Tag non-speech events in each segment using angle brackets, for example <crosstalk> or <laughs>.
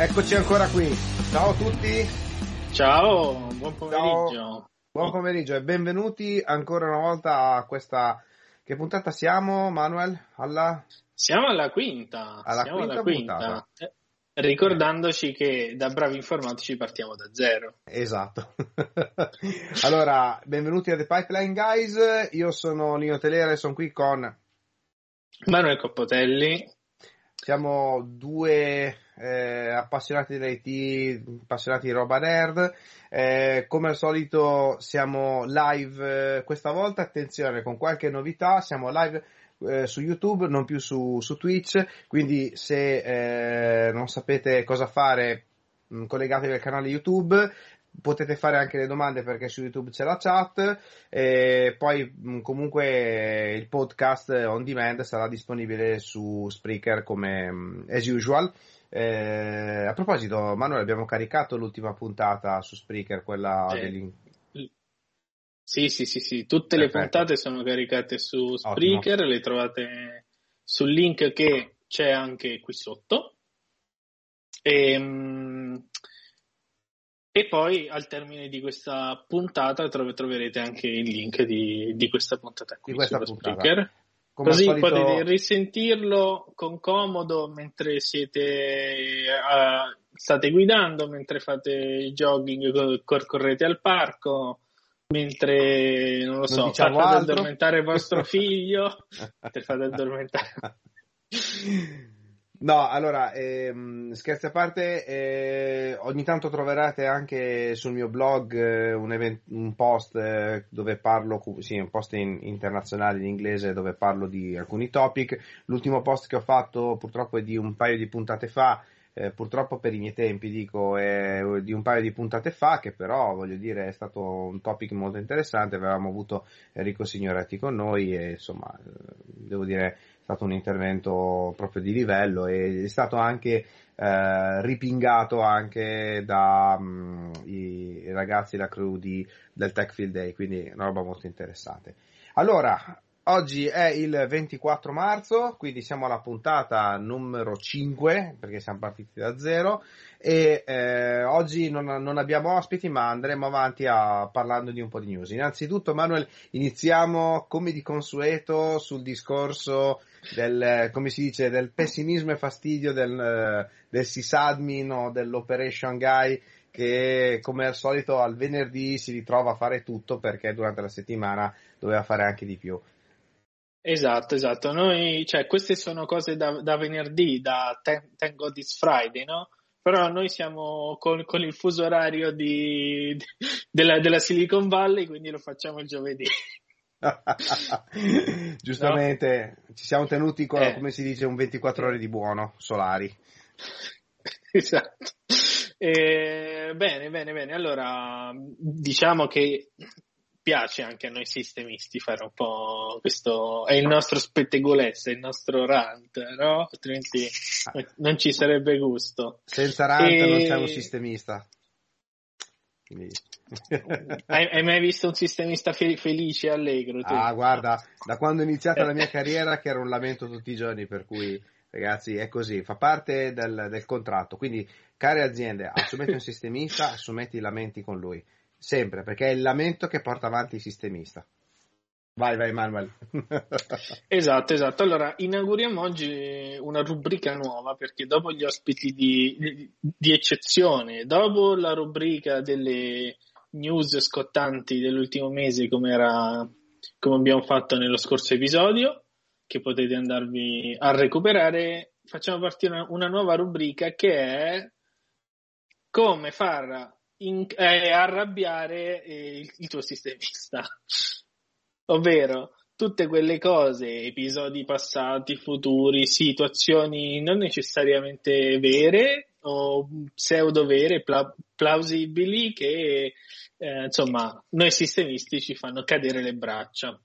Eccoci ancora qui. Ciao a tutti. Ciao, buon pomeriggio. Ciao. Buon pomeriggio e benvenuti ancora una volta a questa. Che puntata siamo, Manuel? Alla... Siamo alla quinta. Alla siamo quinta, alla quinta. Eh, ricordandoci che da bravi informatici partiamo da zero. Esatto. <laughs> allora, benvenuti a The Pipeline Guys. Io sono Nino Telera e sono qui con Manuel Coppotelli. Siamo due eh, appassionati dell'IT, appassionati di roba nerd. Eh, come al solito siamo live eh, questa volta, attenzione con qualche novità, siamo live eh, su YouTube, non più su, su Twitch, quindi se eh, non sapete cosa fare mh, collegatevi al canale YouTube, potete fare anche le domande perché su YouTube c'è la chat e poi comunque il podcast on demand sarà disponibile su Spreaker come as usual. Eh, a proposito, Manuel, abbiamo caricato l'ultima puntata su Spreaker, quella Sì. degli... Sì, sì, sì, sì, tutte Perfetto. le puntate sono caricate su Spreaker, le trovate sul link che c'è anche qui sotto. E, e poi al termine di questa puntata trov- troverete anche il link di, di questa puntata qui Di questa su puntata. Spreaker. Come Così solito- potete risentirlo con comodo mentre siete eh, state guidando, mentre fate jogging, co- cor- correte al parco, mentre non lo so, diciamo fate altro. addormentare vostro <laughs> figlio, mentre fate addormentare. <laughs> No, allora, ehm, scherzi a parte, eh, ogni tanto troverete anche sul mio blog eh, un, event- un post eh, dove parlo, sì, un post in- internazionale in inglese dove parlo di alcuni topic. L'ultimo post che ho fatto purtroppo è di un paio di puntate fa, eh, purtroppo per i miei tempi dico, è di un paio di puntate fa, che però voglio dire è stato un topic molto interessante, avevamo avuto Enrico Signoretti con noi e insomma, eh, devo dire stato un intervento proprio di livello e è stato anche eh, ripingato anche da mm, ragazzi, la crew di, del Tech Field Day, quindi una roba molto interessante. Allora, oggi è il 24 marzo, quindi siamo alla puntata numero 5, perché siamo partiti da zero, e eh, oggi non, non abbiamo ospiti, ma andremo avanti a, parlando di un po' di news. Innanzitutto, Manuel, iniziamo come di consueto sul discorso del, come si dice, del pessimismo e fastidio del, eh, del sysadmin o dell'operation guy che come al solito al venerdì si ritrova a fare tutto perché durante la settimana doveva fare anche di più. Esatto, esatto. Noi, cioè, queste sono cose da, da venerdì, da God It's Friday, no? Però noi siamo con, con il fuso orario di, <laughs> della, della Silicon Valley, quindi lo facciamo il giovedì. <laughs> Giustamente ci siamo tenuti con, Eh. come si dice, un 24 ore di buono solari. <laughs> Esatto. Eh, bene, bene, bene. Allora, diciamo che piace anche a noi sistemisti fare un po' questo, è il nostro spettegolezzo, è il nostro rant, no? Altrimenti non ci sarebbe gusto. Senza rant E- non sei un sistemista. Quindi- <laughs> Hai, hai mai visto un sistemista fe- felice e allegro? tu? Ah, guarda, da quando è iniziata la mia <laughs> carriera che era un lamento tutti i giorni, per cui ragazzi è così, fa parte del, del contratto. Quindi, care aziende, assumete un sistemista, <laughs> assumete i lamenti con lui, sempre, perché è il lamento che porta avanti il sistemista. Vai, vai, Manuel. Esatto, esatto. Allora, inauguriamo oggi una rubrica nuova perché dopo gli ospiti di, di eccezione, dopo la rubrica delle news scottanti dell'ultimo mese come, era, come abbiamo fatto nello scorso episodio, che potete andarvi a recuperare, facciamo partire una, una nuova rubrica che è come far in- eh, arrabbiare eh, il, il tuo sistemista. <laughs> Ovvero tutte quelle cose, episodi passati, futuri, situazioni non necessariamente vere o pseudo vere, pla- plausibili che eh, insomma noi sistemisti ci fanno cadere le braccia.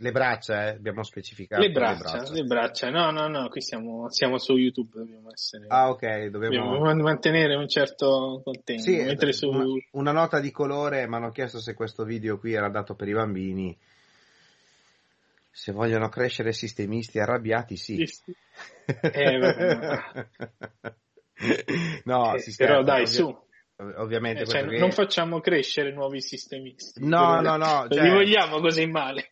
Le braccia, eh, abbiamo specificato. Le braccia, le braccia, no, no, no, qui siamo, siamo su YouTube, dobbiamo essere. Ah, ok, dobbiamo... Dobbiamo mantenere un certo contegno. Sì, mentre su... una, una nota di colore, mi hanno chiesto se questo video qui era dato per i bambini. Se vogliono crescere sistemisti arrabbiati, sì. Eh, vabbè. no, <laughs> eh, però dai, ovvi- su. Ovviamente, eh, cioè, che... non facciamo crescere nuovi sistemisti. No, no, no. Cioè... Li vogliamo così male.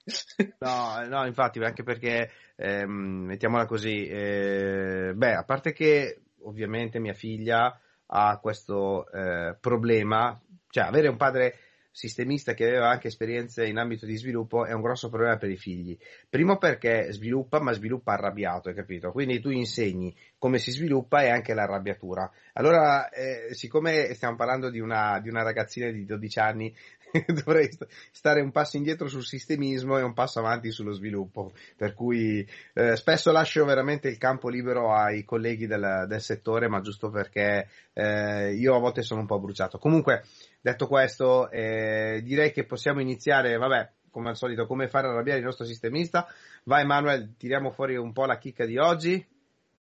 no, no, infatti, anche perché, ehm, mettiamola così, eh, beh, a parte che ovviamente mia figlia ha questo eh, problema, cioè avere un padre sistemista che aveva anche esperienze in ambito di sviluppo è un grosso problema per i figli. Primo perché sviluppa, ma sviluppa arrabbiato, hai capito? Quindi tu insegni come si sviluppa e anche l'arrabbiatura. Allora, eh, siccome stiamo parlando di una, di una ragazzina di 12 anni, <laughs> dovrei stare un passo indietro sul sistemismo e un passo avanti sullo sviluppo. Per cui eh, spesso lascio veramente il campo libero ai colleghi del, del settore, ma giusto perché eh, io a volte sono un po' bruciato. Comunque, Detto questo, eh, direi che possiamo iniziare, vabbè, come al solito, come fare arrabbiare il nostro sistemista. Vai Manuel, tiriamo fuori un po' la chicca di oggi.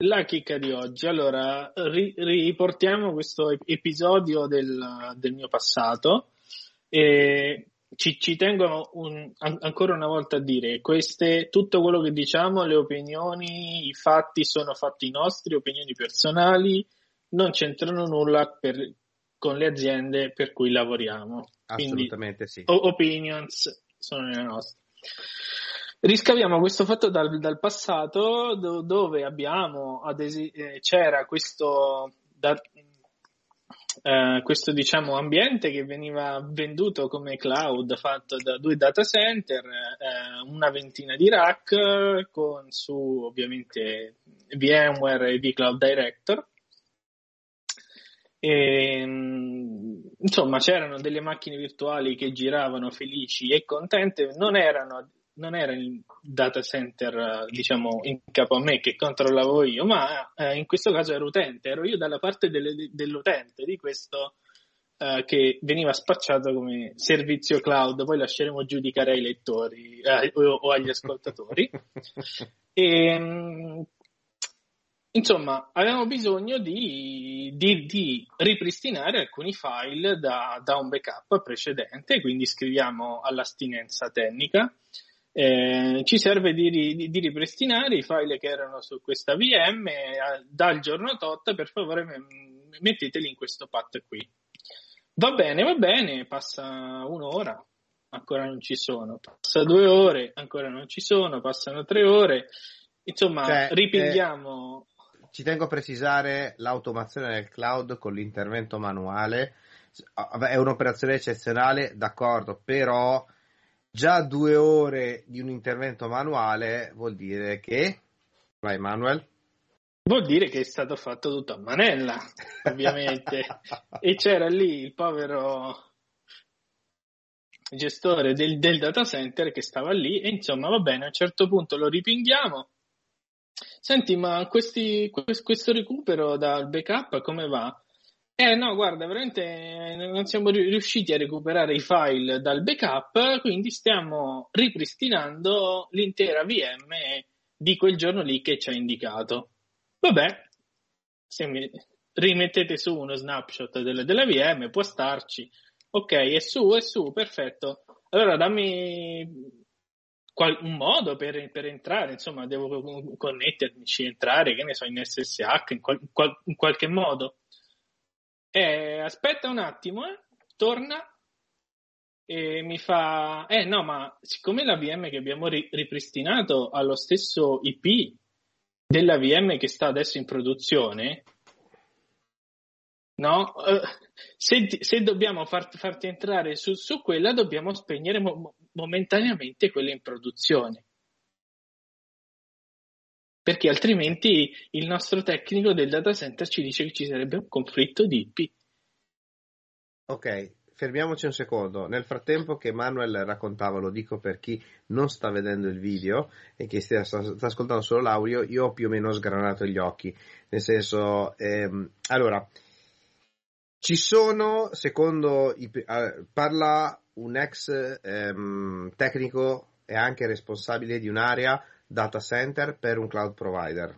La chicca di oggi, allora ri- riportiamo questo episodio del, del mio passato e ci, ci tengo un, an- ancora una volta a dire queste, tutto quello che diciamo, le opinioni, i fatti sono fatti nostri, opinioni personali, non c'entrano nulla per, con le aziende per cui lavoriamo. Assolutamente Quindi, sì. Opinions sono le nostre. Riscaviamo questo fatto dal, dal passato do, dove abbiamo, esi- eh, c'era questo, da, eh, questo diciamo, ambiente che veniva venduto come cloud fatto da due data center, eh, una ventina di rack con su ovviamente VMware e vCloud Director. E, ehm, insomma, c'erano delle macchine virtuali che giravano felici e contente, non erano non era il data center, diciamo, in capo a me che controllavo io, ma eh, in questo caso ero utente, ero io dalla parte delle, dell'utente di questo eh, che veniva spacciato come servizio cloud, poi lasceremo giudicare ai lettori eh, o, o, agli ascoltatori. <laughs> e, ehm, Insomma, avevamo bisogno di, di, di ripristinare alcuni file da, da, un backup precedente, quindi scriviamo all'astinenza tecnica. Eh, ci serve di, di, ripristinare i file che erano su questa VM eh, dal giorno tot, per favore metteteli in questo path qui. Va bene, va bene, passa un'ora, ancora non ci sono, passa due ore, ancora non ci sono, passano tre ore, insomma, cioè, ripingiamo. Eh ci tengo a precisare l'automazione nel cloud con l'intervento manuale. È un'operazione eccezionale, d'accordo, però già due ore di un intervento manuale vuol dire che. Vai, Manuel. Vuol dire che è stato fatto tutto a manella, ovviamente. <laughs> e c'era lì il povero gestore del, del, data center che stava lì e insomma va bene, a un certo punto lo ripinghiamo Senti, ma questi, questo recupero dal backup come va? Eh no, guarda, veramente non siamo riusciti a recuperare i file dal backup, quindi stiamo ripristinando l'intera VM di quel giorno lì che ci ha indicato. Vabbè, se mi rimettete su uno snapshot della, della VM, può starci. Ok, è su, è su, perfetto. Allora dammi qual- un modo per, per, entrare, insomma, devo connettermici, entrare, che ne so, in SSH, in, qual- in qualche modo. Eh, aspetta un attimo, eh, torna e mi fa, eh no, ma siccome la VM che abbiamo ri- ripristinato ha lo stesso IP della VM che sta adesso in produzione, no? Uh, se, se, dobbiamo far, farti entrare su, su, quella, dobbiamo spegnere mo- momentaneamente quella in produzione. Perché altrimenti il nostro tecnico del data center ci dice che ci sarebbe un conflitto di IP. Ok, fermiamoci un secondo. Nel frattempo che Manuel raccontava, lo dico per chi non sta vedendo il video e che sta, sta, ascoltando solo l'audio, io ho più o meno sgranato gli occhi. Nel senso, ehm, allora, ci sono, secondo i, uh, parla un ex ehm, tecnico e anche responsabile di un'area data center per un cloud provider.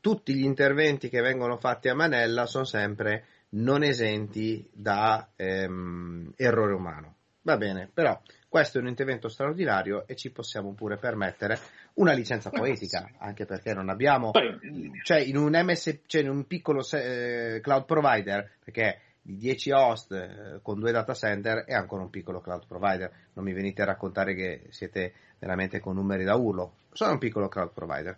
Tutti gli interventi che vengono fatti a manella sono sempre non esenti da ehm, errore umano. Va bene, però questo è un intervento straordinario e ci possiamo pure permettere una licenza poetica, anche perché non abbiamo, cioè in un, MS, cioè in un piccolo eh, cloud provider, perché di 10 host eh, con due data center è ancora un piccolo cloud provider, non mi venite a raccontare che siete veramente con numeri da urlo, sono un piccolo cloud provider.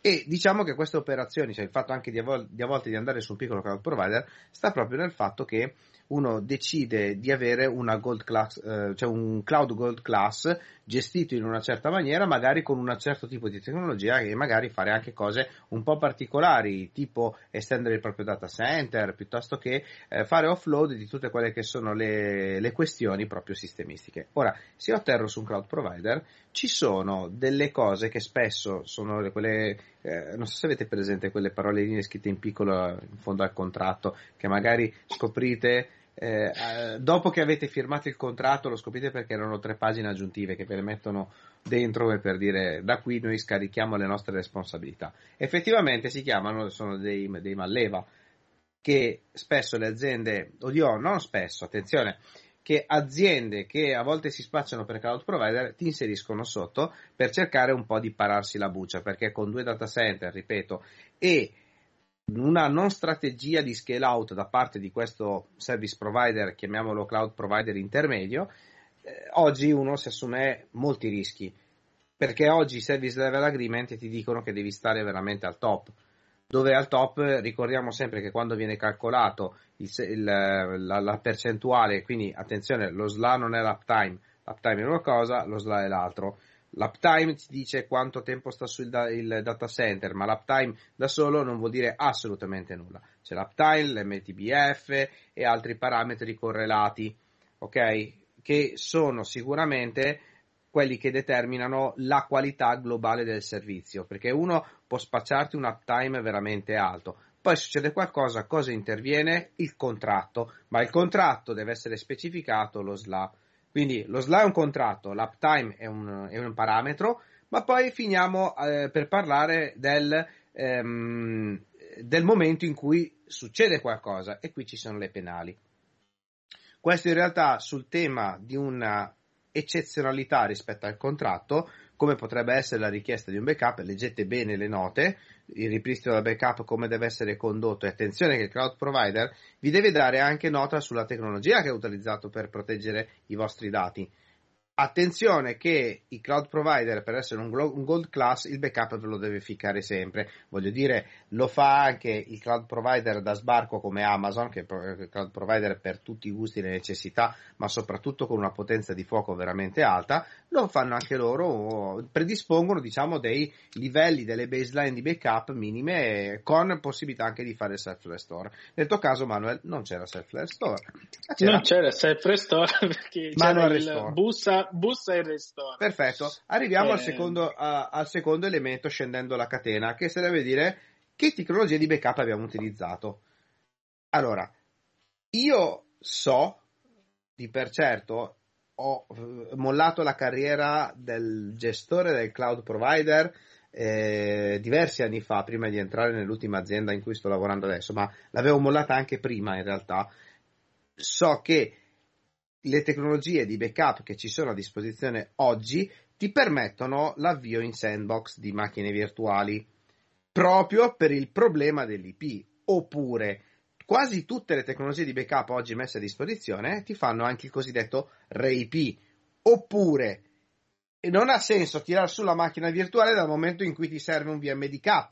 E diciamo che queste operazioni, cioè il fatto anche di a, di a volte di andare su un piccolo cloud provider, sta proprio nel fatto che uno decide di avere una gold class, eh, cioè un cloud gold class gestito in una certa maniera, magari con un certo tipo di tecnologia e magari fare anche cose un po' particolari, tipo estendere il proprio data center, piuttosto che eh, fare offload di tutte quelle che sono le, le questioni proprio sistemistiche. Ora, se io atterro su un cloud provider, ci sono delle cose che spesso sono quelle, eh, non so se avete presente quelle parole scritte in piccolo in fondo al contratto, che magari scoprite eh, dopo che avete firmato il contratto lo scoprite perché erano tre pagine aggiuntive che ve le mettono dentro per dire da qui noi scarichiamo le nostre responsabilità. Effettivamente si chiamano, sono dei, dei malleva che spesso le aziende, oddio, non spesso, attenzione, che aziende che a volte si spacciano per cloud provider ti inseriscono sotto per cercare un po' di pararsi la buccia perché con due data center, ripeto, e una non strategia di scale out da parte di questo service provider, chiamiamolo cloud provider intermedio, eh, oggi uno si assume molti rischi, perché oggi i service level agreement ti dicono che devi stare veramente al top, dove al top ricordiamo sempre che quando viene calcolato il, il, la, la, percentuale, quindi attenzione, lo SLA non è l'uptime, l'uptime è una cosa, lo SLA è l'altro. L'uptime ti dice quanto tempo sta sul da- data center, ma l'uptime da solo non vuol dire assolutamente nulla. C'è l'uptime, l'MTBF e altri parametri correlati, ok? Che sono sicuramente quelli che determinano la qualità globale del servizio, perché uno può spacciarti un uptime veramente alto, poi succede qualcosa, cosa interviene? Il contratto, ma il contratto deve essere specificato, lo SLA quindi lo SLA è un contratto, l'uptime è un, è un parametro, ma poi finiamo eh, per parlare del, ehm, del momento in cui succede qualcosa e qui ci sono le penali. Questo in realtà sul tema di una eccezionalità rispetto al contratto, come potrebbe essere la richiesta di un backup, leggete bene le note, il ripristino del backup come deve essere condotto e attenzione che il cloud provider vi deve dare anche nota sulla tecnologia che è utilizzato per proteggere i vostri dati. Attenzione che i cloud provider per essere un, gold class il backup ve lo deve ficcare sempre. Voglio dire, lo fa anche il cloud provider da sbarco come Amazon, che è il cloud provider per tutti i gusti e le necessità, ma soprattutto con una potenza di fuoco veramente alta. Lo fanno anche loro, predispongono diciamo dei livelli delle baseline di backup minime con possibilità anche di fare self restore. Nel tuo caso, Manuel, non c'era self restore. C'era. Non c'era self restore <laughs> perché Manuel c'era il restore. bussa bussa e restore. Perfetto. Arriviamo eh... al, secondo, uh, al secondo elemento scendendo la catena, che sarebbe dire che tecnologie di backup abbiamo utilizzato. Allora, io so di per certo, ho eh, mollato la carriera del gestore del cloud provider eh, diversi anni fa, prima di entrare nell'ultima azienda in cui sto lavorando adesso, ma l'avevo mollata anche prima in realtà. So che le tecnologie di backup che ci sono a disposizione oggi ti permettono l'avvio in sandbox di macchine virtuali proprio per il problema dell'IP oppure quasi tutte le tecnologie di backup oggi messe a disposizione ti fanno anche il cosiddetto RAIP oppure non ha senso tirare su la macchina virtuale dal momento in cui ti serve un VMDK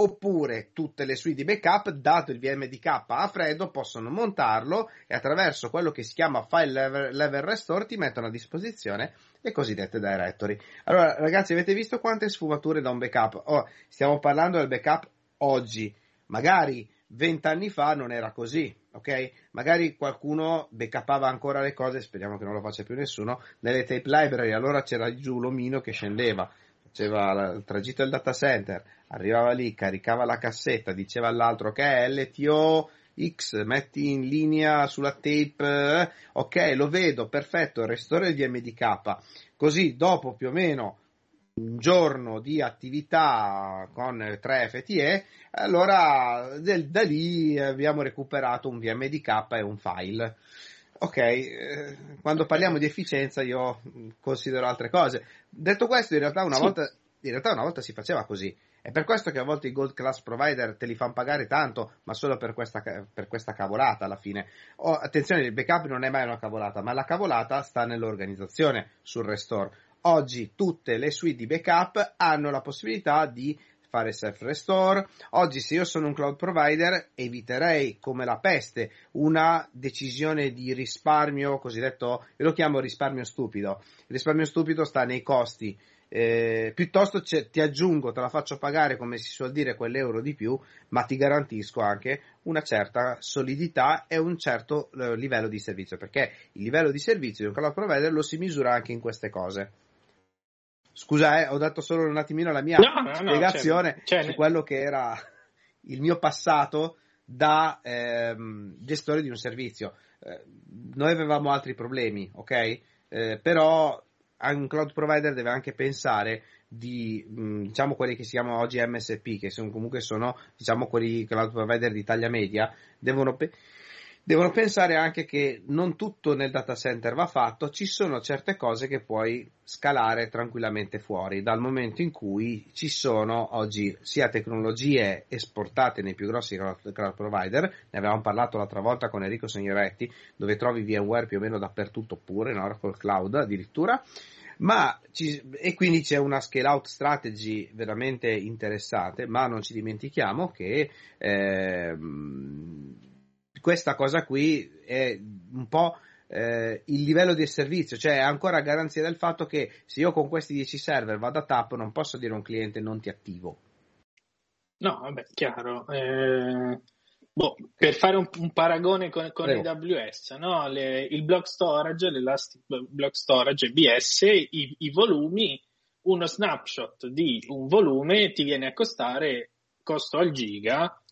oppure tutte le suite di backup, dato il VMDK a freddo, possono montarlo e attraverso quello che si chiama file level, level restore ti mettono a disposizione le cosiddette directory. Allora, ragazzi, avete visto quante sfumature da un backup? Oh, stiamo parlando del backup oggi, magari vent'anni fa non era così, ok? Magari qualcuno backupava ancora le cose, speriamo che non lo faccia più nessuno, nelle tape library, allora c'era giù l'omino che scendeva faceva il tragitto del data center, arrivava lì, caricava la cassetta, diceva all'altro che è LTO X, metti in linea sulla tape, eh, ok, lo vedo, perfetto, restore il DMDK. Così dopo più o meno un giorno di attività con 3 FTE, allora del, da lì abbiamo recuperato un VMDK e un file. Ok, eh, quando parliamo di efficienza io considero altre cose. Detto questo, in realtà una, sì. volta, in realtà una volta si faceva così. È per questo che a volte i gold class provider te li fanno pagare tanto, ma solo per questa, per questa cavolata alla fine. Oh, attenzione, il backup non è mai una cavolata, ma la cavolata sta nell'organizzazione sul restore. Oggi tutte le suite di backup hanno la possibilità di fare self restore. Oggi se io sono un cloud provider eviterei come la peste una decisione di risparmio cosiddetto, io lo chiamo risparmio stupido. Il risparmio stupido sta nei costi. Eh, piuttosto ti aggiungo, te la faccio pagare come si suol dire quell'euro di più, ma ti garantisco anche una certa solidità e un certo eh, livello di servizio, perché il livello di servizio di un cloud provider lo si misura anche in queste cose. Scusa, eh, ho dato solo un attimino la mia no, no, spiegazione no, c'è, c'è. su quello che era il mio passato da ehm, gestore di un servizio. Eh, noi avevamo altri problemi, ok? Eh, però un cloud provider deve anche pensare di mh, diciamo quelli che si chiamano oggi MSP, che sono, comunque sono diciamo quelli cloud provider di taglia media, devono pe- devono pensare anche che non tutto nel data center va fatto, ci sono certe cose che puoi scalare tranquillamente fuori, dal momento in cui ci sono oggi sia tecnologie esportate nei più grossi cloud provider, ne avevamo parlato l'altra volta con Enrico Signoretti, dove trovi VMware più o meno dappertutto pure, in Oracle Cloud addirittura, ma ci, e quindi c'è una scale out strategy veramente interessante, ma non ci dimentichiamo che eh, questa cosa qui è un po' eh, il livello del servizio, cioè ancora garanzia del fatto che se io con questi 10 server vado a tap non posso dire a un cliente non ti attivo. No, vabbè, chiaro. Eh, boh, per fare un, un paragone con, con AWS, no? Le, il block storage, l'Elastic Block Storage BS, i, i volumi, uno snapshot di un volume ti viene a costare costo al giga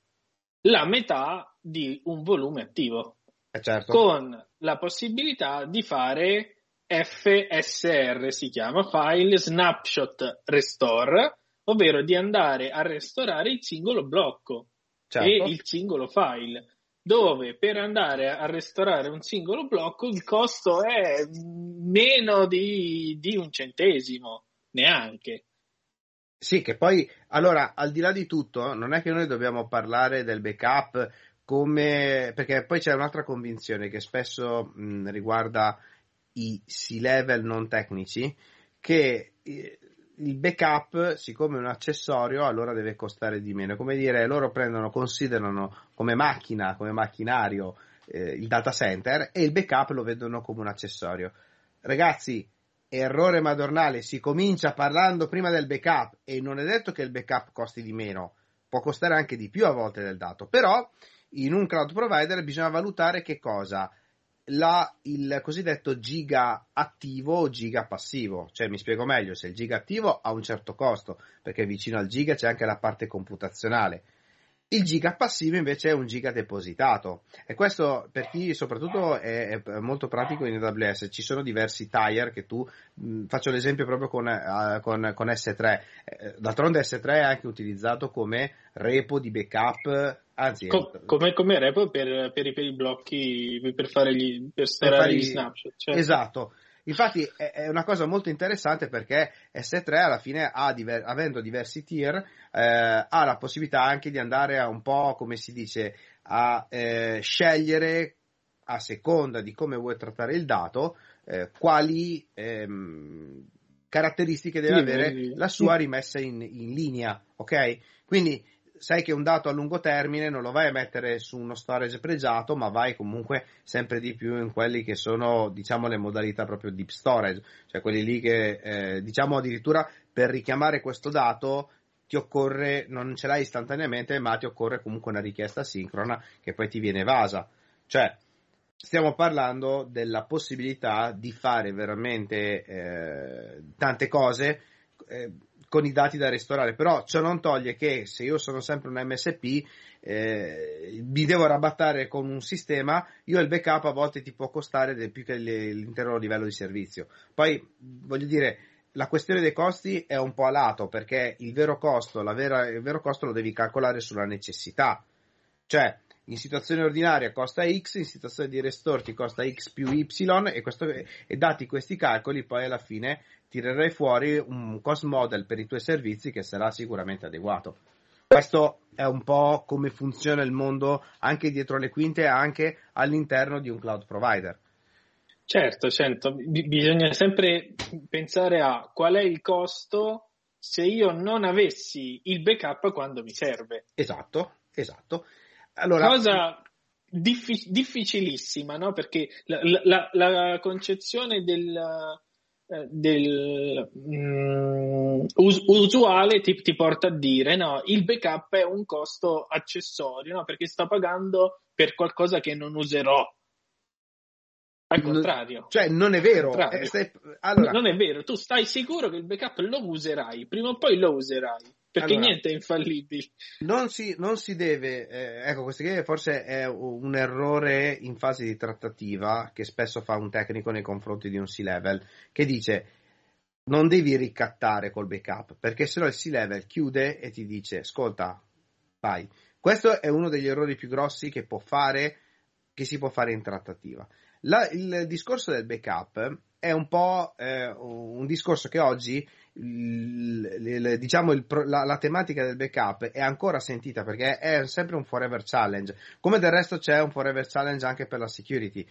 la metà di un volume attivo. Eh certo. Con la possibilità di fare FSR, si chiama File Snapshot Restore, ovvero di andare a restaurare il singolo blocco certo. e il singolo file dove per andare a restaurare un singolo blocco il costo è meno di, di, un centesimo, neanche. Sì, che poi, allora, al di là di tutto, non è che noi dobbiamo parlare del backup come, perché poi c'è un'altra convinzione che spesso mh, riguarda i C-level non tecnici, che il backup, siccome è un accessorio, allora deve costare di meno. Come dire, loro prendono, considerano come macchina, come macchinario eh, il data center e il backup lo vedono come un accessorio. Ragazzi, errore madornale, si comincia parlando prima del backup e non è detto che il backup costi di meno, può costare anche di più a volte del dato, però in un cloud provider bisogna valutare che cosa? La, il cosiddetto giga attivo o giga passivo, cioè mi spiego meglio, se il giga attivo ha un certo costo, perché vicino al giga c'è anche la parte computazionale, il giga passivo invece è un giga depositato e questo per chi soprattutto è, è molto pratico in AWS. Ci sono diversi tier che tu, mh, faccio l'esempio proprio con, uh, con, con S3. Eh, d'altronde S3 è anche utilizzato come repo di backup Anzi, Com- come, come, repo per, per, per, i blocchi, per, fare gli, per sperare gli snapshot. Certo. Esatto, Infatti è, una cosa molto interessante perché S3 alla fine, diver- avendo diversi tier, eh, ha la possibilità anche di andare a un po', come si dice, a eh, scegliere a seconda di come vuoi trattare il dato, eh, quali ehm, caratteristiche deve sì, avere la sua rimessa in, in linea, ok? Quindi sai che un dato a lungo termine non lo vai a mettere su uno storage pregiato, ma vai comunque sempre di più in quelli che sono, diciamo, le modalità proprio deep storage, cioè quelli lì che, eh, diciamo, addirittura per richiamare questo dato ti occorre, non ce l'hai istantaneamente, ma ti occorre comunque una richiesta sincrona che poi ti viene evasa. Cioè, stiamo parlando della possibilità di fare veramente eh, tante cose. Eh, con i dati da restaurare, però ciò non toglie che se io sono sempre un MSP eh, mi devo rabattare con un sistema, io il backup a volte ti può costare più che l'intero livello di servizio. Poi voglio dire, la questione dei costi è un po' a lato perché il vero costo, vera, il vero costo lo devi calcolare sulla necessità. Cioè, in situazione ordinaria costa X, in situazione di restore ti costa X più Y e, questo, e dati questi calcoli poi alla fine tirerai fuori un cost model per i tuoi servizi che sarà sicuramente adeguato. Questo è un po' come funziona il mondo anche dietro le quinte e anche all'interno di un cloud provider. Certo, certo, bisogna sempre pensare a qual è il costo se io non avessi il backup quando mi serve. Esatto, esatto. Allora, Cosa diffi- difficilissima, no? Perché la, la, la concezione del, del um, us- usuale ti, ti, porta a dire no, il backup è un costo accessorio, no? Perché sto pagando per qualcosa che non userò. Al contrario. Cioè, non è vero. Eh, stai... allora... Non è vero, tu stai sicuro che il backup lo userai, prima o poi lo userai. Perché allora, niente è infallibile. Non si, non si deve, eh, ecco, questo forse è un errore in fase di trattativa che spesso fa un tecnico nei confronti di un C-level, che dice non devi ricattare col backup, perché sennò il C-level chiude e ti dice, ascolta, vai. Questo è uno degli errori più grossi che può fare, che si può fare in trattativa. La, il discorso del backup è un po' eh, un discorso che oggi il, il, diciamo il, la, la, tematica del backup è ancora sentita perché è sempre un forever challenge. Come del resto c'è un forever challenge anche per la security.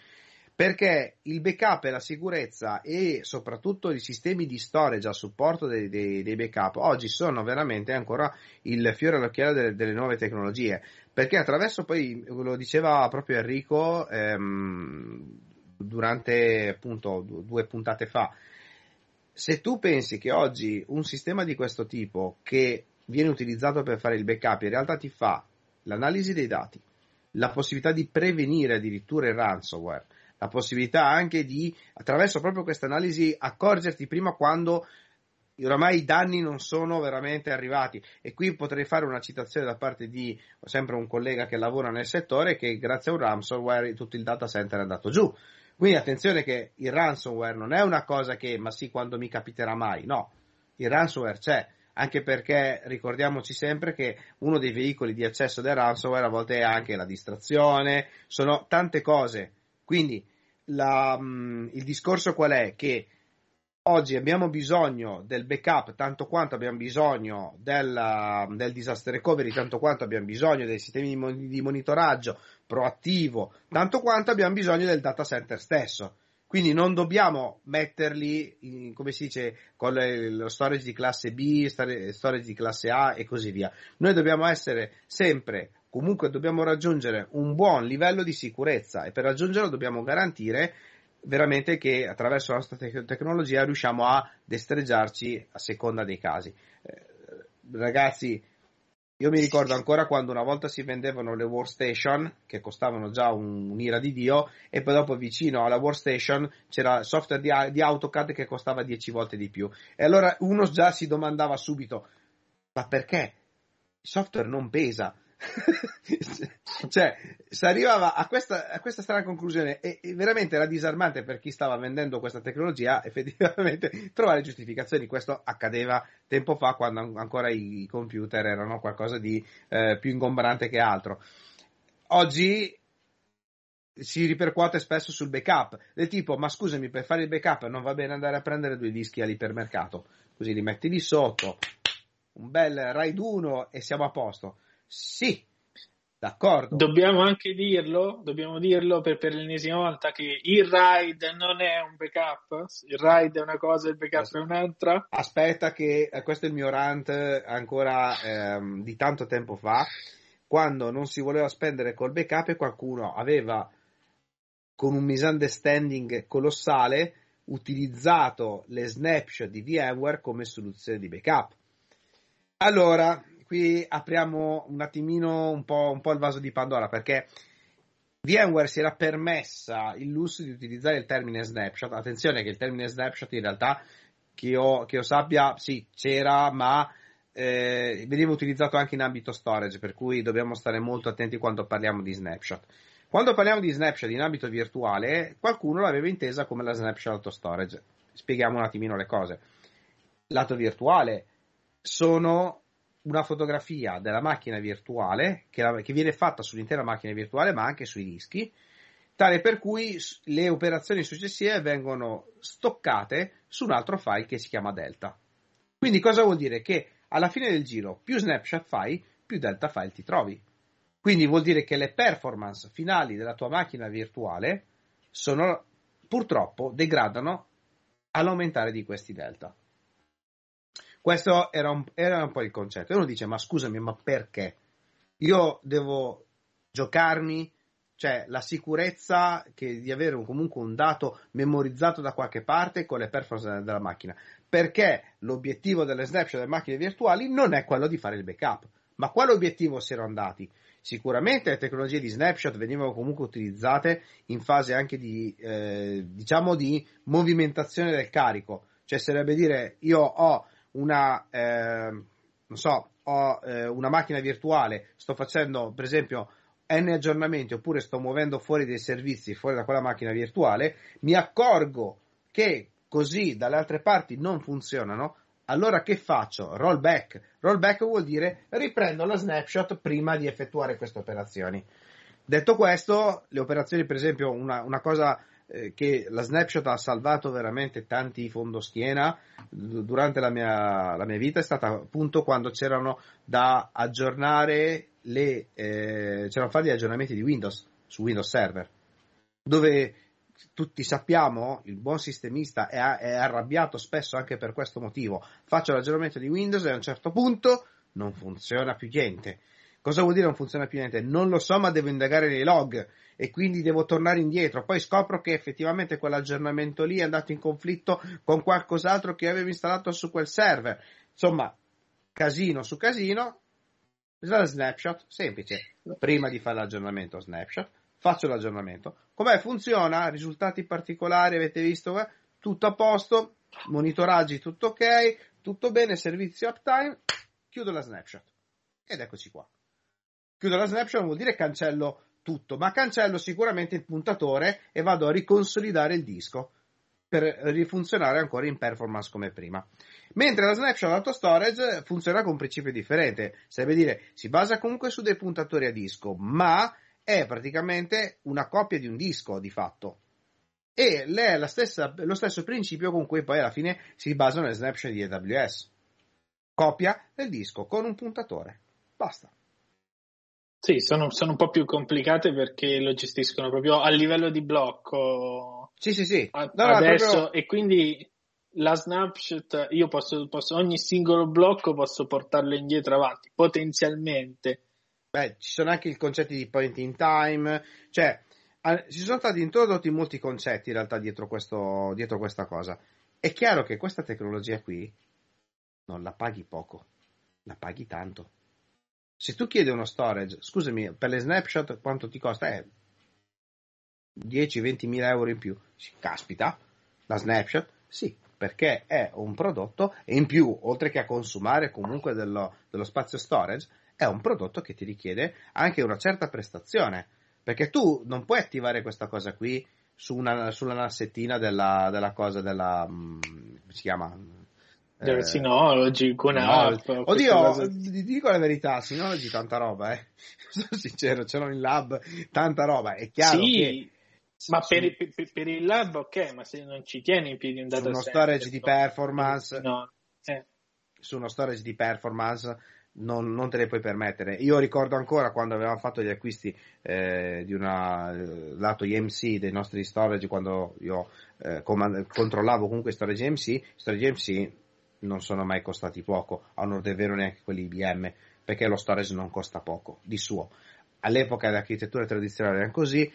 Perché il backup e la sicurezza e soprattutto i sistemi di storage a supporto dei, dei, dei backup oggi sono veramente ancora il fiore all'occhiello delle, delle nuove tecnologie. Perché attraverso poi, lo diceva proprio Enrico ehm, durante appunto due puntate fa, se tu pensi che oggi un sistema di questo tipo che viene utilizzato per fare il backup in realtà ti fa l'analisi dei dati, la possibilità di prevenire addirittura il ransomware, la possibilità anche di, attraverso proprio questa analisi, accorgerti prima quando oramai i danni non sono veramente arrivati. E qui potrei fare una citazione da parte di sempre un collega che lavora nel settore che grazie a un ransomware tutto il data center è andato giù quindi attenzione che il ransomware non è una cosa che ma sì quando mi capiterà mai. No il ransomware c'è anche perché ricordiamoci sempre che uno dei veicoli di accesso del ransomware a volte è anche la distrazione sono tante cose. Quindi la, mm, il discorso qual è? Che oggi abbiamo bisogno del backup tanto quanto abbiamo bisogno del, del disaster recovery, tanto quanto abbiamo bisogno dei sistemi di, di monitoraggio proattivo, tanto quanto abbiamo bisogno del data center stesso. Quindi non dobbiamo metterli, in, come si dice, con le, lo storage di classe B, storage di classe A e così via. Noi dobbiamo essere sempre, comunque dobbiamo raggiungere un buon livello di sicurezza e per raggiungerlo dobbiamo garantire veramente che attraverso la nostra te- tecnologia riusciamo a destreggiarci a seconda dei casi. Eh, ragazzi, io mi ricordo ancora quando una volta si vendevano le workstation che costavano già un, un'ira di Dio e poi dopo vicino alla workstation c'era software di, di AutoCAD che costava 10 volte di più. E allora uno già si domandava subito, ma perché? Il software non pesa <laughs> cioè, si arrivava a questa, a questa strana conclusione e, e, veramente era disarmante per chi stava vendendo questa tecnologia <laughs> effettivamente trovare giustificazioni. Questo accadeva tempo fa quando ancora i computer erano qualcosa di eh, più ingombrante che altro. Oggi si ripercuote spesso sul backup, del tipo, ma scusami, per fare il backup non va bene andare a prendere due dischi all'ipermercato, così li metti lì sotto, un bel RAID 1 e siamo a posto. Sì, d'accordo. Dobbiamo anche dirlo, dobbiamo dirlo per, per l'ennesima volta che il RAID non è un backup, il RAID è una cosa e il backup è un'altra. Aspetta che eh, questo è il mio rant ancora ehm, di tanto tempo fa, quando non si voleva spendere col backup e qualcuno aveva con un misunderstanding colossale utilizzato le snapshot di VMware come soluzione di backup. Allora, qui apriamo un attimino un po', un po' il vaso di Pandora perché VMware si era permessa il lusso di utilizzare il termine snapshot. Attenzione che il termine snapshot in realtà, che io, che io sappia, sì, c'era, ma eh, veniva utilizzato anche in ambito storage, per cui dobbiamo stare molto attenti quando parliamo di snapshot. Quando parliamo di snapshot in ambito virtuale, qualcuno l'aveva intesa come la snapshot auto storage. Spieghiamo un attimino le cose. Lato virtuale sono una fotografia della macchina virtuale che, la, che viene fatta sull'intera macchina virtuale ma anche sui dischi, tale per cui le operazioni successive vengono stoccate su un altro file che si chiama delta. Quindi cosa vuol dire? Che alla fine del giro più snapshot fai, più delta file ti trovi. Quindi vuol dire che le performance finali della tua macchina virtuale sono purtroppo degradano all'aumentare di questi delta. Questo era un, era un po' il concetto. E uno dice: Ma scusami, ma perché? Io devo giocarmi cioè la sicurezza che, di avere un, comunque un dato memorizzato da qualche parte con le performance della macchina. Perché l'obiettivo delle snapshot delle macchine virtuali non è quello di fare il backup. Ma quale obiettivo si erano andati? Sicuramente le tecnologie di snapshot venivano comunque utilizzate in fase anche di, eh, diciamo, di movimentazione del carico. Cioè, sarebbe dire, io ho una, eh, non so, ho eh, una macchina virtuale, sto facendo per esempio n aggiornamenti oppure sto muovendo fuori dei servizi fuori da quella macchina virtuale, mi accorgo che così dalle altre parti non funzionano, allora che faccio? Rollback. Rollback vuol dire riprendo la snapshot prima di effettuare queste operazioni. Detto questo, le operazioni, per esempio, una, una cosa eh, che la snapshot ha salvato veramente tanti fondoschiena durante la mia, la mia vita è stata appunto quando c'erano da aggiornare le, eh, c'erano fare gli aggiornamenti di Windows su Windows Server dove tutti sappiamo, il buon sistemista è, è, arrabbiato spesso anche per questo motivo. Faccio l'aggiornamento di Windows e a un certo punto non funziona più niente. Cosa vuol dire non funziona più niente? Non lo so, ma devo indagare nei log e quindi devo tornare indietro. Poi scopro che effettivamente quell'aggiornamento lì è andato in conflitto con qualcos'altro che avevo installato su quel server. Insomma, casino su casino. Snapshot, semplice. Prima di fare l'aggiornamento, snapshot. Faccio l'aggiornamento. Com'è? Funziona? Risultati particolari, avete visto? Eh? Tutto a posto, monitoraggi tutto ok, tutto bene, servizio uptime, chiudo la snapshot. Ed eccoci qua. Chiudo la snapshot vuol dire cancello tutto, ma cancello sicuramente il puntatore e vado a riconsolidare il disco per rifunzionare ancora in performance come prima. Mentre la snapshot auto storage funziona con un principio differente, sarebbe dire si basa comunque su dei puntatori a disco, ma è praticamente una copia di un disco di fatto. E è stessa, lo stesso principio con cui poi alla fine si basano le snapshot di AWS. Copia del disco con un puntatore. Basta. Sì, sono, sono, un po' più complicate perché lo gestiscono proprio a livello di blocco. Sì, sì, sì. No, adesso, proprio... E quindi la snapshot, io posso, posso, ogni singolo blocco posso portarlo indietro avanti, potenzialmente. Beh, ci sono anche i concetti di point in time, cioè ci sono stati introdotti molti concetti in realtà dietro, questo, dietro questa cosa. È chiaro che questa tecnologia qui non la paghi poco, la paghi tanto. Se tu chiedi uno storage, scusami, per le snapshot quanto ti costa? Eh, 10-20 mila euro in più. Caspita, la snapshot? Sì, perché è un prodotto e in più, oltre che a consumare comunque dello, dello spazio storage, è un prodotto che ti richiede anche una certa prestazione. Perché tu non puoi attivare questa cosa qui su una, sulla nassettina della, della cosa della. Mm, si chiama? Eh, Synology, con no, Oddio, ti dico la verità, Synology tanta roba, eh. <laughs> Sono sincero, ce l'ho in lab, tanta roba. È chiaro sì, che... Ma per, per, per, il lab ok, ma se non ci tieni in piedi un data su uno storage di performance, no. eh. su uno storage di performance non, non, te le puoi permettere. Io ricordo ancora quando avevamo fatto gli acquisti eh, di una eh, lato IMC dei nostri storage, quando io eh, comand- controllavo comunque storage IMC, storage IMC non sono mai costati poco, a onor del vero neanche quelli IBM, perché lo storage non costa poco di suo. All'epoca le architetture tradizionali erano così,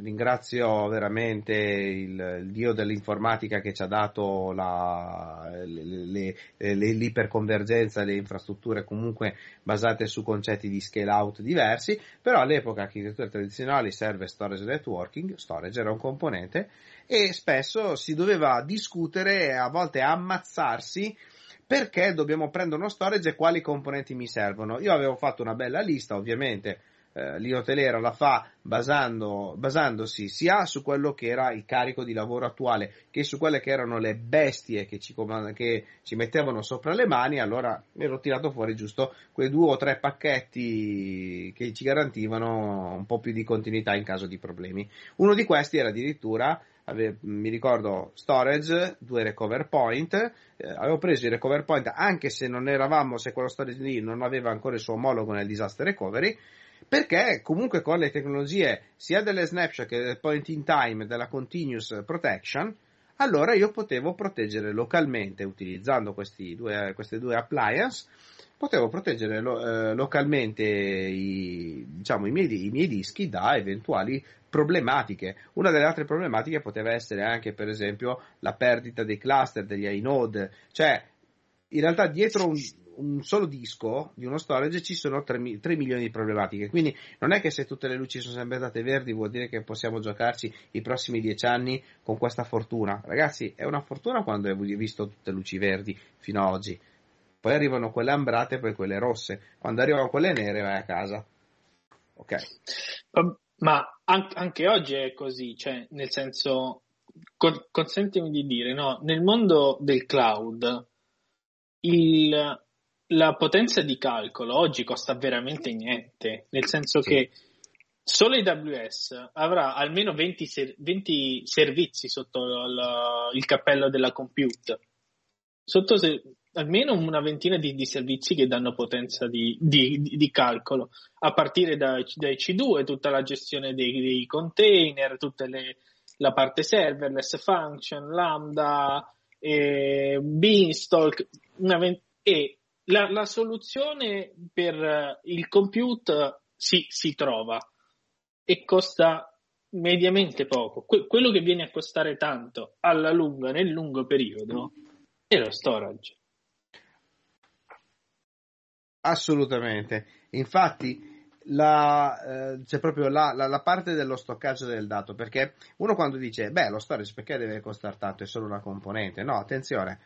ringrazio veramente il, il, dio dell'informatica che ci ha dato la, le, le, le, l'iperconvergenza, le infrastrutture comunque basate su concetti di scale out diversi, però all'epoca architetture tradizionali serve storage networking, storage era un componente e spesso si doveva discutere a volte ammazzarsi perché dobbiamo prendere uno storage e quali componenti mi servono. Io avevo fatto una bella lista, ovviamente eh, l'inotelera la fa basando, basandosi sia su quello che era il carico di lavoro attuale che su quelle che erano le bestie che ci, che ci mettevano sopra le mani, allora mi ero tirato fuori giusto quei due o tre pacchetti che ci garantivano un po' più di continuità in caso di problemi. Uno di questi era addirittura mi ricordo storage, due recover point, eh, avevo preso il recover point anche se non eravamo, se quello storage lì non aveva ancora il suo omologo nel disaster recovery, perché comunque con le tecnologie sia delle snapshot che del point in time della continuous protection, allora io potevo proteggere localmente utilizzando due, queste due appliance, potevo proteggere lo, eh, localmente i, diciamo, i, miei, i miei dischi da eventuali problematiche. Una delle altre problematiche poteva essere anche, per esempio, la perdita dei cluster, degli inode, cioè in realtà dietro un, un solo disco di uno storage ci sono 3, 3, milioni di problematiche. Quindi non è che se tutte le luci sono sempre state verdi vuol dire che possiamo giocarci i prossimi 10 anni con questa fortuna. Ragazzi, è una fortuna quando hai visto tutte le luci verdi fino ad oggi. Poi arrivano quelle ambrate e poi quelle rosse. Quando arrivano quelle nere vai a casa. Ok. Ma anche oggi è così, cioè nel senso, consentimi di dire, no, nel mondo del cloud il, la potenza di calcolo oggi costa veramente niente, nel senso sì. che solo AWS avrà almeno 20, ser- 20 servizi sotto il, il, cappello della compute, sotto se- almeno una ventina di, di, servizi che danno potenza di, di, di calcolo, a partire dai, dai, C2, tutta la gestione dei, dei container, tutta la parte serverless, function, lambda, eh, beanstalk, vent- e la, la soluzione per eh, il compute si, si trova e costa mediamente poco. Que- quello che viene a costare tanto alla lunga, nel lungo periodo, è lo storage. Assolutamente. Infatti, la, eh, c'è proprio la, la, la, parte dello stoccaggio del dato, perché uno quando dice, beh, lo storage perché deve costare tanto? È solo una componente. No, attenzione,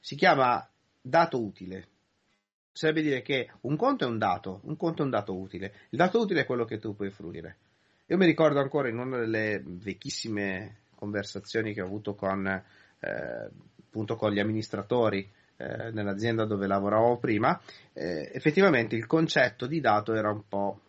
si chiama dato utile sarebbe dire che un conto è un dato, un conto è un dato utile. Il dato utile è quello che tu puoi fruire. Io mi ricordo ancora in una delle vecchissime conversazioni che ho avuto con, eh, con gli amministratori eh, nell'azienda dove lavoravo prima, eh, effettivamente il concetto di dato era un po'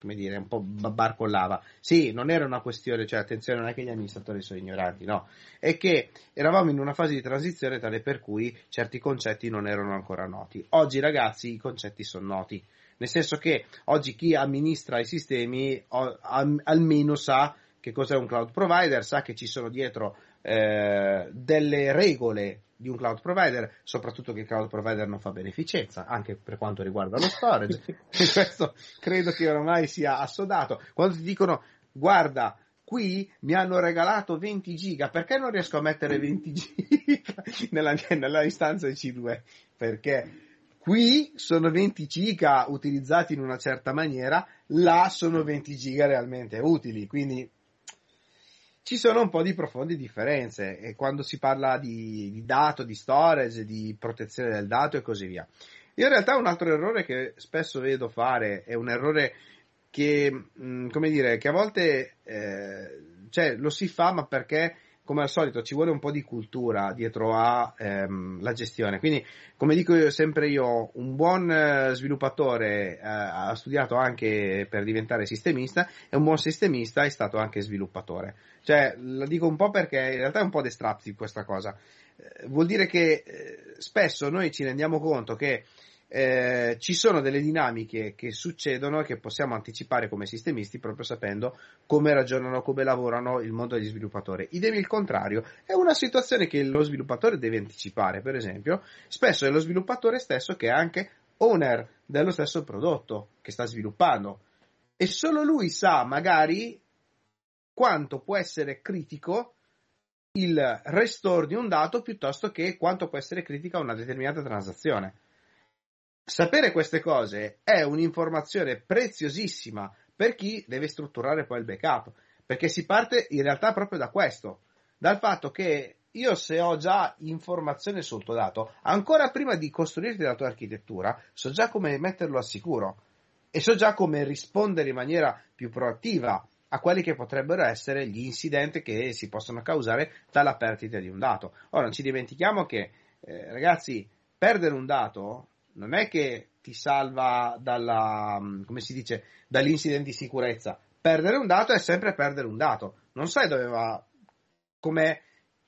come dire, un po' barcollava. Sì, non era una questione, cioè attenzione, non è che gli amministratori sono ignoranti, no, è che eravamo in una fase di transizione tale per cui certi concetti non erano ancora noti. Oggi, ragazzi, i concetti sono noti, nel senso che oggi chi amministra i sistemi almeno sa che cos'è un cloud provider, sa che ci sono dietro eh, delle regole di un cloud provider, soprattutto che il cloud provider non fa beneficenza, anche per quanto riguarda lo storage. <laughs> questo credo che ormai sia assodato. Quando ti dicono guarda, qui mi hanno regalato 20 giga, perché non riesco a mettere 20 giga <laughs> nella, nella istanza C2? Perché qui sono 20 giga utilizzati in una certa maniera, là sono 20 giga realmente utili, quindi ci sono un po' di profonde differenze e quando si parla di, di, dato, di storage, di protezione del dato e così via. In realtà un altro errore che spesso vedo fare è un errore che, mh, mm, come dire, che a volte eh, cioè, lo si fa ma perché come al solito ci vuole un po' di cultura dietro alla ehm, gestione. Quindi, come dico io, sempre io, un buon eh, sviluppatore eh, ha studiato anche per diventare sistemista e un buon sistemista è stato anche sviluppatore. Cioè, lo dico un po' perché in realtà è un po' destrazzi questa cosa. Eh, vuol dire che eh, spesso noi ci rendiamo conto che eh, ci sono delle dinamiche che succedono e che possiamo anticipare come sistemisti proprio sapendo come ragionano, come lavorano il mondo degli sviluppatori. Idem il contrario, è una situazione che lo sviluppatore deve anticipare, per esempio, spesso è lo sviluppatore stesso che è anche owner dello stesso prodotto che sta sviluppando e solo lui sa magari quanto può essere critico il restore di un dato piuttosto che quanto può essere critica una determinata transazione. Sapere queste cose è un'informazione preziosissima per chi deve strutturare poi il backup, perché si parte in realtà proprio da questo, dal fatto che io se ho già informazione sul tuo dato, ancora prima di costruirti la tua architettura, so già come metterlo a sicuro. e so già come rispondere in maniera più proattiva a quelli che potrebbero essere gli incidenti che si possono causare dalla perdita di un dato. Ora non ci dimentichiamo che, eh, ragazzi, perdere un dato non è che ti salva dalla, come si dice, dall'incident di sicurezza. Perdere un dato è sempre perdere un dato. Non sai dove va, come,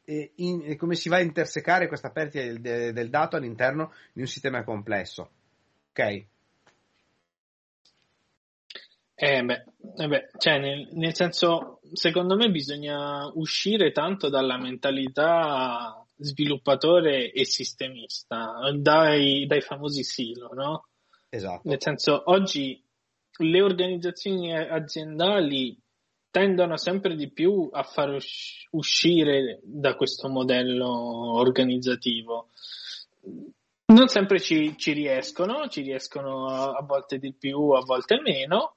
eh, in, come si va a intersecare questa perdita del, del dato all'interno di un sistema complesso. Ok? Eh beh, eh beh cioè nel, nel, senso, secondo me bisogna uscire tanto dalla mentalità sviluppatore e sistemista, dai, dai famosi silo, no? Esatto. Nel senso, oggi le organizzazioni aziendali tendono sempre di più a far uscire da questo modello organizzativo. Non sempre ci, ci riescono, ci riescono a, a volte di più, a volte meno,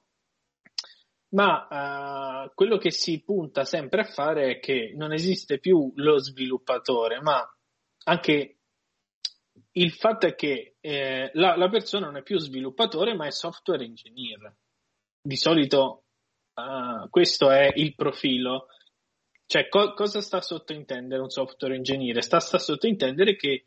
ma uh, quello che si punta sempre a fare è che non esiste più lo sviluppatore, ma anche il fatto è che eh, la, la, persona non è più sviluppatore, ma è software engineer. Di solito uh, questo è il profilo. Cioè, co- cosa sta a sottintendere un software engineer? Sta, sta a sottintendere che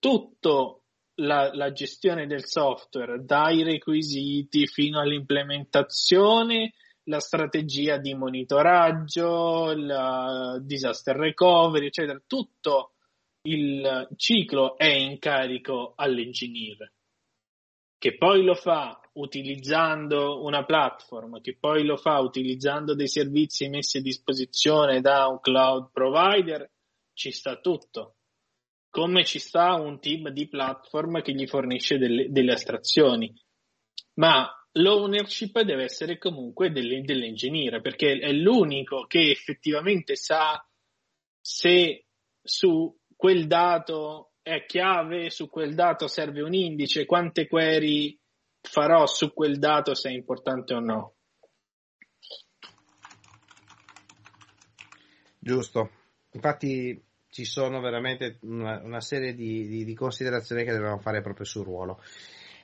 tutto la, la, gestione del software, dai requisiti fino all'implementazione, la strategia di monitoraggio, il disaster recovery, eccetera. Tutto il ciclo è in carico all'engineer, che poi lo fa utilizzando una platform, che poi lo fa utilizzando dei servizi messi a disposizione da un cloud provider, ci sta tutto. Come ci sta un team di platform che gli fornisce delle, delle astrazioni. Ma l'ownership deve essere comunque dell'engineer perché è l'unico che effettivamente sa se su quel dato è chiave, su quel dato serve un indice, quante query farò su quel dato se è importante o no. Giusto, infatti ci sono veramente una, una serie di, di, di considerazioni che dobbiamo fare proprio sul ruolo.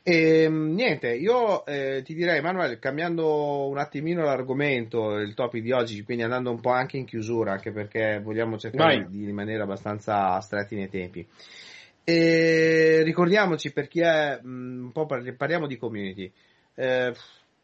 E, ehm, niente, io eh, ti direi, Manuel, cambiando un attimino l'argomento, il topic di oggi, quindi andando un po' anche in chiusura, anche perché vogliamo cercare Vai. di rimanere abbastanza stretti nei tempi. E ricordiamoci per chi è mm, un po' parliamo di community. Eh,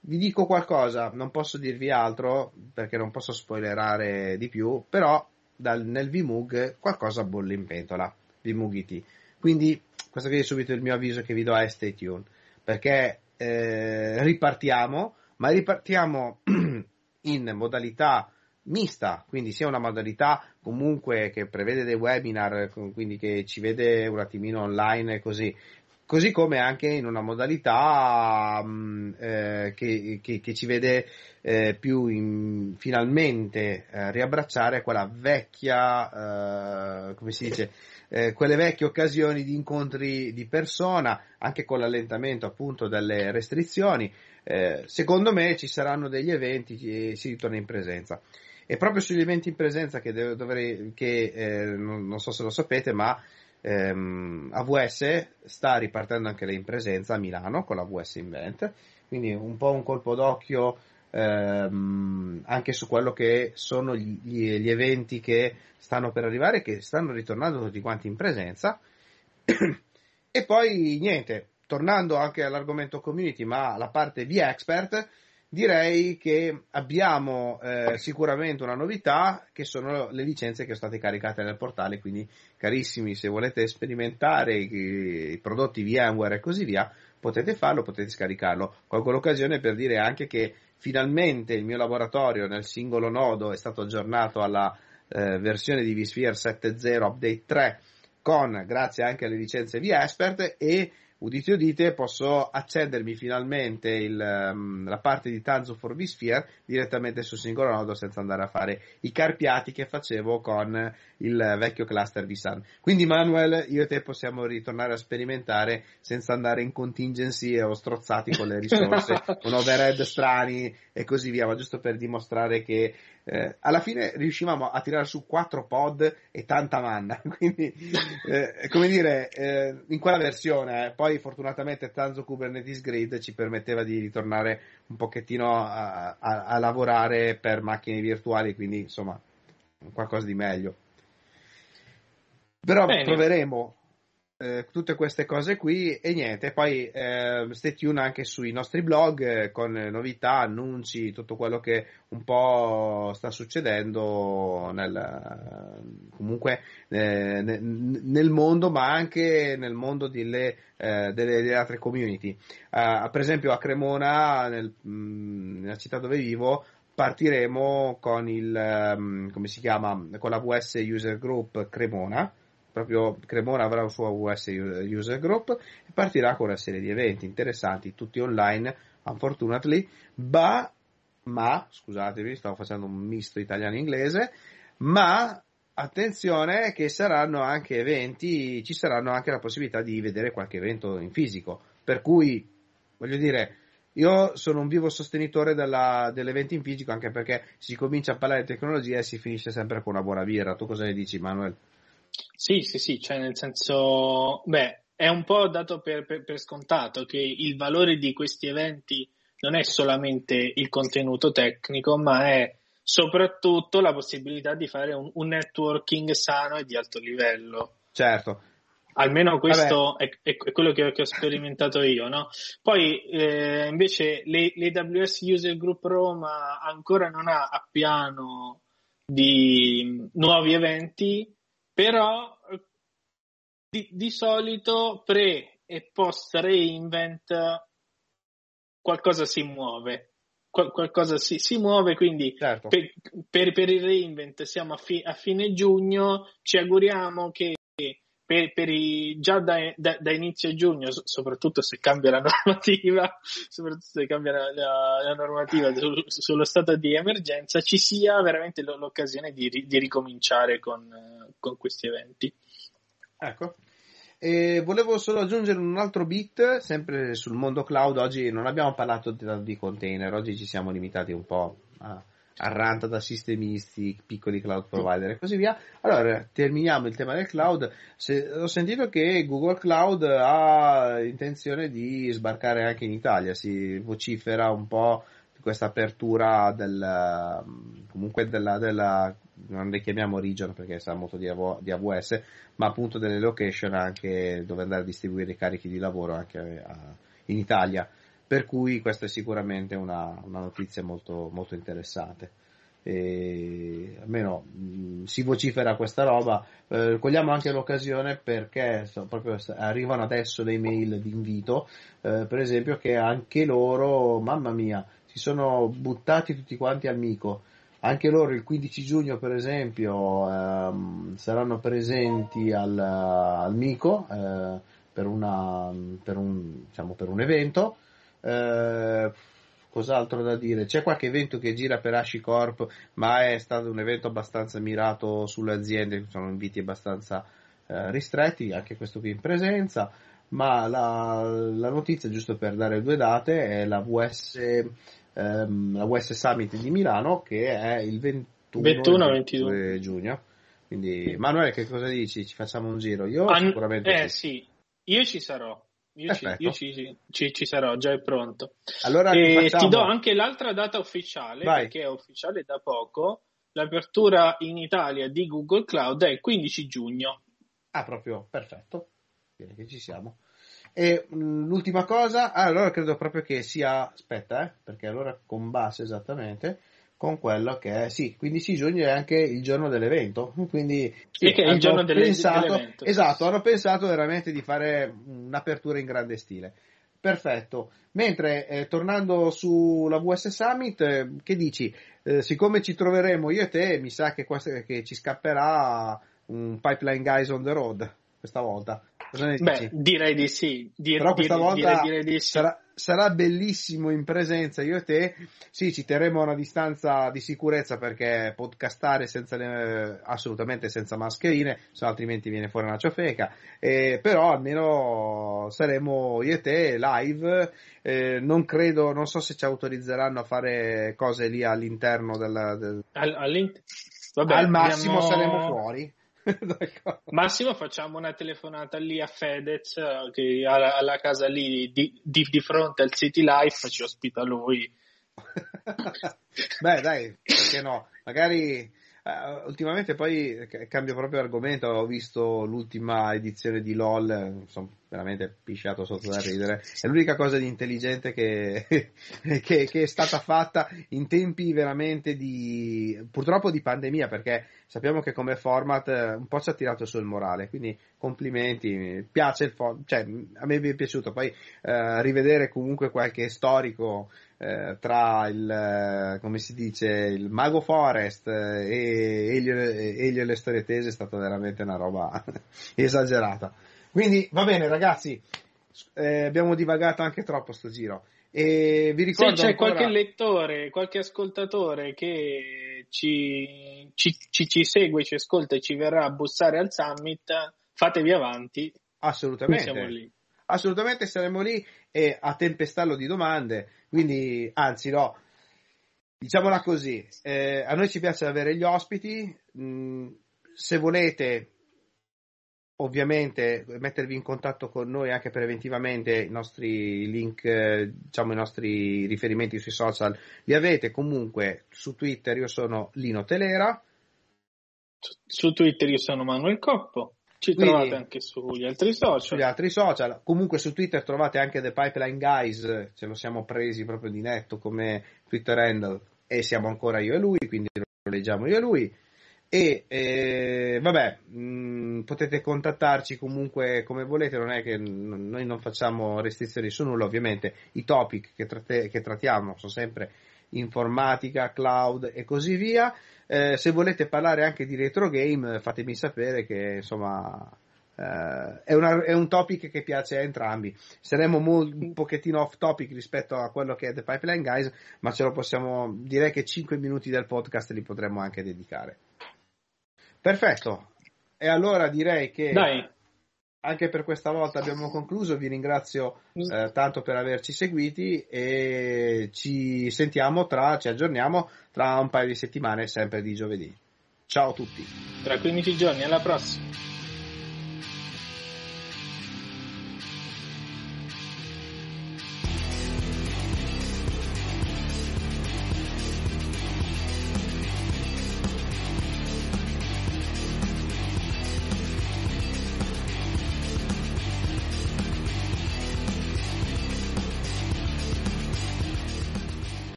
vi dico qualcosa, non posso dirvi altro perché non posso spoilerare di più, però dal, nel VMUG qualcosa bolle in pentola, VMUG IT. Quindi questo qui è subito il mio avviso che vi do a stay tuned, perché eh, ripartiamo, ma ripartiamo <clears throat> in modalità mista, quindi sia una modalità comunque che prevede dei webinar, quindi che ci vede un attimino online e così, così come anche in una modalità mm, eh, che, che, che, ci vede eh, più in, finalmente eh, riabbracciare quella vecchia, eh, come si dice, eh, quelle vecchie occasioni di incontri di persona, anche con l'allentamento appunto delle restrizioni. Eh, secondo me ci saranno degli eventi che si ritorna in presenza. E proprio sugli eventi in presenza che, devo, dovrei, che eh, non, non, so se lo sapete, ma ehm, AVS sta ripartendo anche lei in presenza a Milano con la VS Invent, quindi un po' un colpo d'occhio ehm, anche su quello che sono gli, gli, eventi che stanno per arrivare, che stanno ritornando tutti quanti in presenza. <clears throat> e poi niente, tornando anche all'argomento community, ma la parte di expert, direi che abbiamo eh, sicuramente una novità che sono le licenze che sono state caricate nel portale, quindi carissimi se volete sperimentare i, i prodotti VMware e così via, potete farlo, potete scaricarlo. Colgo l'occasione per dire anche che finalmente il mio laboratorio nel singolo nodo è stato aggiornato alla eh, versione di vSphere 7.0 Update 3 con, grazie anche alle licenze vExpert e udite udite, posso accedermi finalmente il, um, la parte di Tanzu for vSphere direttamente sul singolo nodo senza andare a fare i carpiati che facevo con il vecchio cluster vSun. Quindi Manuel, io e te possiamo ritornare a sperimentare senza andare in contingency o strozzati con le risorse, <laughs> con overhead strani e così via, ma giusto per dimostrare che eh, alla fine riuscivamo a tirare su quattro pod e tanta manna, <laughs> quindi eh, come dire, eh, in quella versione, eh. poi fortunatamente Tanzo Kubernetes Grid ci permetteva di ritornare un pochettino a, a, a lavorare per macchine virtuali, quindi insomma qualcosa di meglio. Però Bene. troveremo eh, tutte queste cose qui e niente, poi eh, stay tuned anche sui nostri blog eh, con novità, annunci, tutto quello che un po' sta succedendo nel, comunque eh, nel mondo ma anche nel mondo delle, eh, delle, delle altre community. Uh, per esempio a Cremona, nel, nella città dove vivo, partiremo con il, um, come si chiama, con la VS User Group Cremona proprio Cremona avrà un suo US user group e partirà con una serie di eventi interessanti, tutti online, unfortunately, ma, ma scusatevi, stavo facendo un misto italiano-inglese, ma attenzione che saranno anche eventi, ci saranno anche la possibilità di vedere qualche evento in fisico, per cui, voglio dire, io sono un vivo sostenitore della, dell'evento in fisico anche perché si comincia a parlare di tecnologia e si finisce sempre con una buona birra. Tu cosa ne dici, Manuel? Sì, sì, sì, cioè nel senso, beh, è un po' dato per, per, per, scontato che il valore di questi eventi non è solamente il contenuto tecnico, ma è soprattutto la possibilità di fare un, un networking sano e di alto livello. Certo. Almeno questo è, è, quello che, che, ho sperimentato io, no? Poi eh, invece l'AWS User Group Roma ancora non ha a piano di nuovi eventi, però di, di solito pre e post reinvent qualcosa si muove qual- qualcosa si, si, muove quindi certo. per, per, per, il reinvent siamo a, fi- a, fine giugno ci auguriamo che per, per i, già da, da, da, inizio giugno, soprattutto se cambia la <laughs> normativa, soprattutto se cambia la, la, la normativa sul, sullo stato di emergenza, ci sia veramente l'occasione di, di ricominciare con, con, questi eventi. Ecco. E volevo solo aggiungere un altro bit, sempre sul mondo cloud. Oggi non abbiamo parlato di container, oggi ci siamo limitati un po' a arranta da sistemisti, piccoli cloud provider e così via. Allora, terminiamo il tema del cloud. Se, ho sentito che Google Cloud ha intenzione di sbarcare anche in Italia, si vocifera un po' questa apertura del, comunque della, della non le chiamiamo region perché sa molto di, AV, di, AWS, ma appunto delle location anche dove andare a distribuire i carichi di lavoro anche a, in Italia per cui questa è sicuramente una, una notizia molto, molto interessante. E almeno mh, si vocifera questa roba. Eh, cogliamo anche l'occasione perché so, proprio arrivano adesso le email di invito, eh, per esempio, che anche loro, mamma mia, si sono buttati tutti quanti al mico. Anche loro il 15 giugno, per esempio, ehm, saranno presenti al, al Mico eh, per, una, per, un, diciamo, per un evento. Eh, cos'altro da dire? C'è qualche evento che gira per HashiCorp, ma è stato un evento abbastanza mirato sulle aziende, sono inviti abbastanza eh, ristretti, anche questo qui in presenza. Ma la, la, notizia, giusto per dare due date, è la VS, ehm, la VS Summit di Milano che è il 21 22 giugno. Quindi, Manuele, che cosa dici? Ci facciamo un giro? Io An- sicuramente. Eh sì. sì, io ci sarò. Io, ci, io ci, ci, ci, sarò, già è pronto. Allora ti do anche l'altra data ufficiale, Vai. perché è ufficiale da poco. L'apertura in Italia di Google Cloud è il 15 giugno. Ah, proprio, perfetto. Bene che ci siamo. E mm, l'ultima cosa, ah, allora credo proprio che sia, aspetta, eh, perché allora con base esattamente, con quello che è, sì, 15 giugno è anche il giorno dell'evento, quindi sì, che è il giorno delle, pensato, dell'evento. Esatto, hanno pensato veramente di fare un'apertura in grande stile. Perfetto. Mentre eh, tornando sulla VS Summit, eh, che dici? Eh, siccome ci troveremo io e te, mi sa che, questa, che ci scapperà un Pipeline Guys on the Road questa volta. Beh, direi di sì. Dir, Però questa dir, volta direi, direi di sì. sarà, sarà, bellissimo in presenza io e te. Sì, ci terremo a una distanza di sicurezza perché podcastare senza le, assolutamente senza mascherine, se altrimenti viene fuori una ciofeca. Eh, però almeno saremo io e te live. Eh, non credo, non so se ci autorizzeranno a fare cose lì all'interno del. del... Al, Vabbè, al massimo abbiamo... saremo fuori. <laughs> Massimo facciamo una telefonata lì a Fedez, che alla, alla casa lì di, di, di, fronte al City Life ci ospita lui. <laughs> Beh dai, perché no? Magari Uh, ultimamente poi cambio proprio argomento, ho visto l'ultima edizione di LOL, sono veramente pisciato sotto da ridere, è l'unica cosa di intelligente che, <laughs> che, che, è stata fatta in tempi veramente di, purtroppo di pandemia, perché sappiamo che come format eh, un po' ci ha tirato sul morale, quindi complimenti, piace il format, cioè a me è piaciuto, poi uh, rivedere comunque qualche storico eh, tra il, eh, come si dice, il Mago Forest eh, e Elio, Elio e le storie tese è stata veramente una roba <laughs> esagerata. Quindi va bene ragazzi, eh, abbiamo divagato anche troppo sto giro. E vi ricordo Se c'è ancora... qualche lettore, qualche ascoltatore che ci, ci, ci, ci, segue, ci ascolta e ci verrà a bussare al summit, fatevi avanti. Assolutamente. Siamo lì assolutamente saremo lì e a tempestarlo di domande, quindi anzi no, diciamola così, eh, a noi ci piace avere gli ospiti, mh, mm, se volete ovviamente mettervi in contatto con noi anche preventivamente i nostri link, eh, diciamo i nostri riferimenti sui social li avete comunque su Twitter io sono Lino Telera. Su Twitter io sono Manuel Coppo ci Quindi, trovate anche sugli altri social. Sugli altri social. Comunque su Twitter trovate anche The Pipeline Guys, ce lo siamo presi proprio di netto come Twitter handle e siamo ancora io e lui, quindi lo leggiamo io e lui. E eh, vabbè, mh, mm, potete contattarci comunque come volete, non è che n- noi non facciamo restrizioni su nulla, ovviamente i topic che, tratte- che trattiamo sono sempre informatica, cloud e così via. Eh, se volete parlare anche di retro game, fatemi sapere che insomma eh, è, una, è, un topic che piace a entrambi. Saremo mo- un pochettino off topic rispetto a quello che è The Pipeline Guys, ma ce lo possiamo direi che 5 minuti del podcast li potremmo anche dedicare. Perfetto. E allora direi che Dai anche per questa volta abbiamo concluso. Vi ringrazio mm. eh, tanto per averci seguiti e ci sentiamo tra, ci aggiorniamo tra un paio di settimane, sempre di giovedì. Ciao a tutti. Tra 15 giorni, alla prossima.